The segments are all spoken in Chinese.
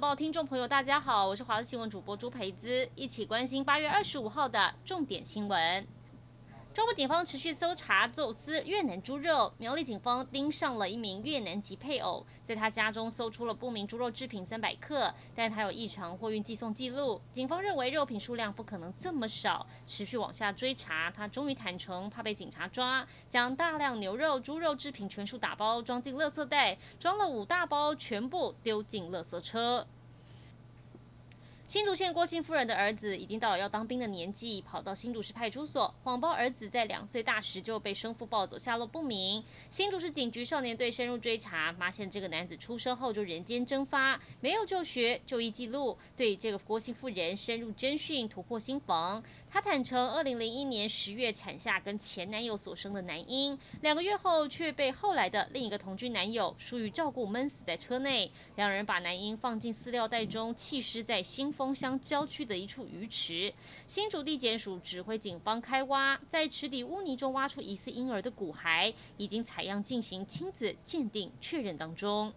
号听众朋友，大家好，我是华视新闻主播朱培姿，一起关心八月二十五号的重点新闻。中部警方持续搜查走私越南猪肉，苗栗警方盯上了一名越南籍配偶，在他家中搜出了不明猪肉制品三百克，但他有异常货运寄送记录。警方认为肉品数量不可能这么少，持续往下追查，他终于坦承怕被警察抓，将大量牛肉、猪肉制品全数打包装进垃圾袋，装了五大包，全部丢进垃圾车。新竹县郭姓夫人的儿子已经到了要当兵的年纪，跑到新竹市派出所谎报儿子在两岁大时就被生父抱走，下落不明。新竹市警局少年队深入追查，发现这个男子出生后就人间蒸发，没有就学、就医记录，对这个郭姓妇人深入侦讯，突破心防。她坦承，二零零一年十月产下跟前男友所生的男婴，两个月后却被后来的另一个同居男友疏于照顾闷死在车内。两人把男婴放进饲料袋中弃尸在新丰乡郊区的一处鱼池。新竹地检署指挥警方开挖，在池底污泥中挖出疑似婴儿的骨骸，已经采样进行亲子鉴定确认当中。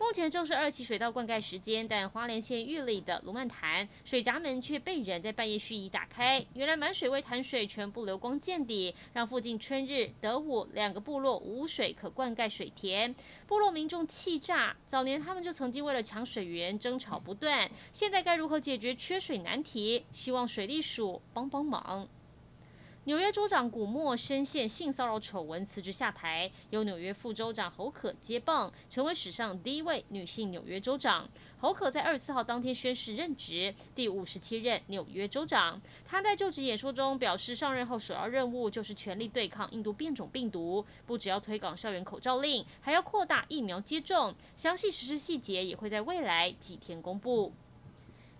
目前正是二期水稻灌溉时间，但花莲县玉里的卢曼潭水闸门却被人在半夜蓄意打开。原来满水位潭水全部流光见底，让附近春日、德武两个部落无水可灌溉水田，部落民众气炸。早年他们就曾经为了抢水源争吵不断，现在该如何解决缺水难题？希望水利署帮帮忙。纽约州长古默深陷性骚扰丑闻辞职下台，由纽约副州长侯可接棒，成为史上第一位女性纽约州长。侯可在二十四号当天宣誓任职，第五十七任纽约州长。她在就职演说中表示，上任后首要任务就是全力对抗印度变种病毒，不只要推广校园口罩令，还要扩大疫苗接种。详细实施细节也会在未来几天公布。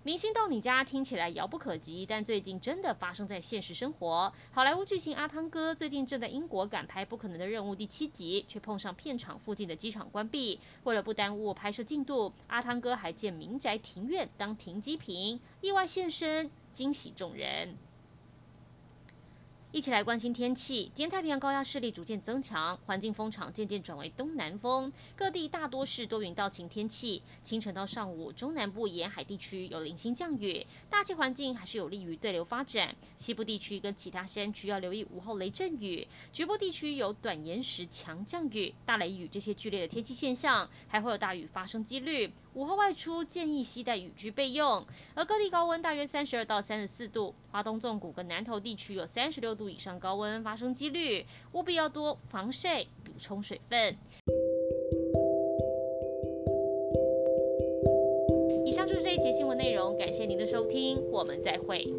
明星到你家听起来遥不可及，但最近真的发生在现实生活。好莱坞巨星阿汤哥最近正在英国赶拍《不可能的任务》第七集，却碰上片场附近的机场关闭。为了不耽误拍摄进度，阿汤哥还建民宅庭院当停机坪，意外现身，惊喜众人。一起来关心天气。今天太平洋高压势力逐渐增强，环境风场渐渐转为东南风，各地大多是多云到晴天气。清晨到上午，中南部沿海地区有零星降雨，大气环境还是有利于对流发展。西部地区跟其他山区要留意午后雷阵雨，局部地区有短延时强降雨、大雷雨这些剧烈的天气现象，还会有大雨发生几率。午后外出建议携带雨具备用，而各地高温大约三十二到三十四度，华东纵谷跟南投地区有三十六度以上高温发生几率，务必要多防晒，补充水分。以上就是这一节新闻内容，感谢您的收听，我们再会。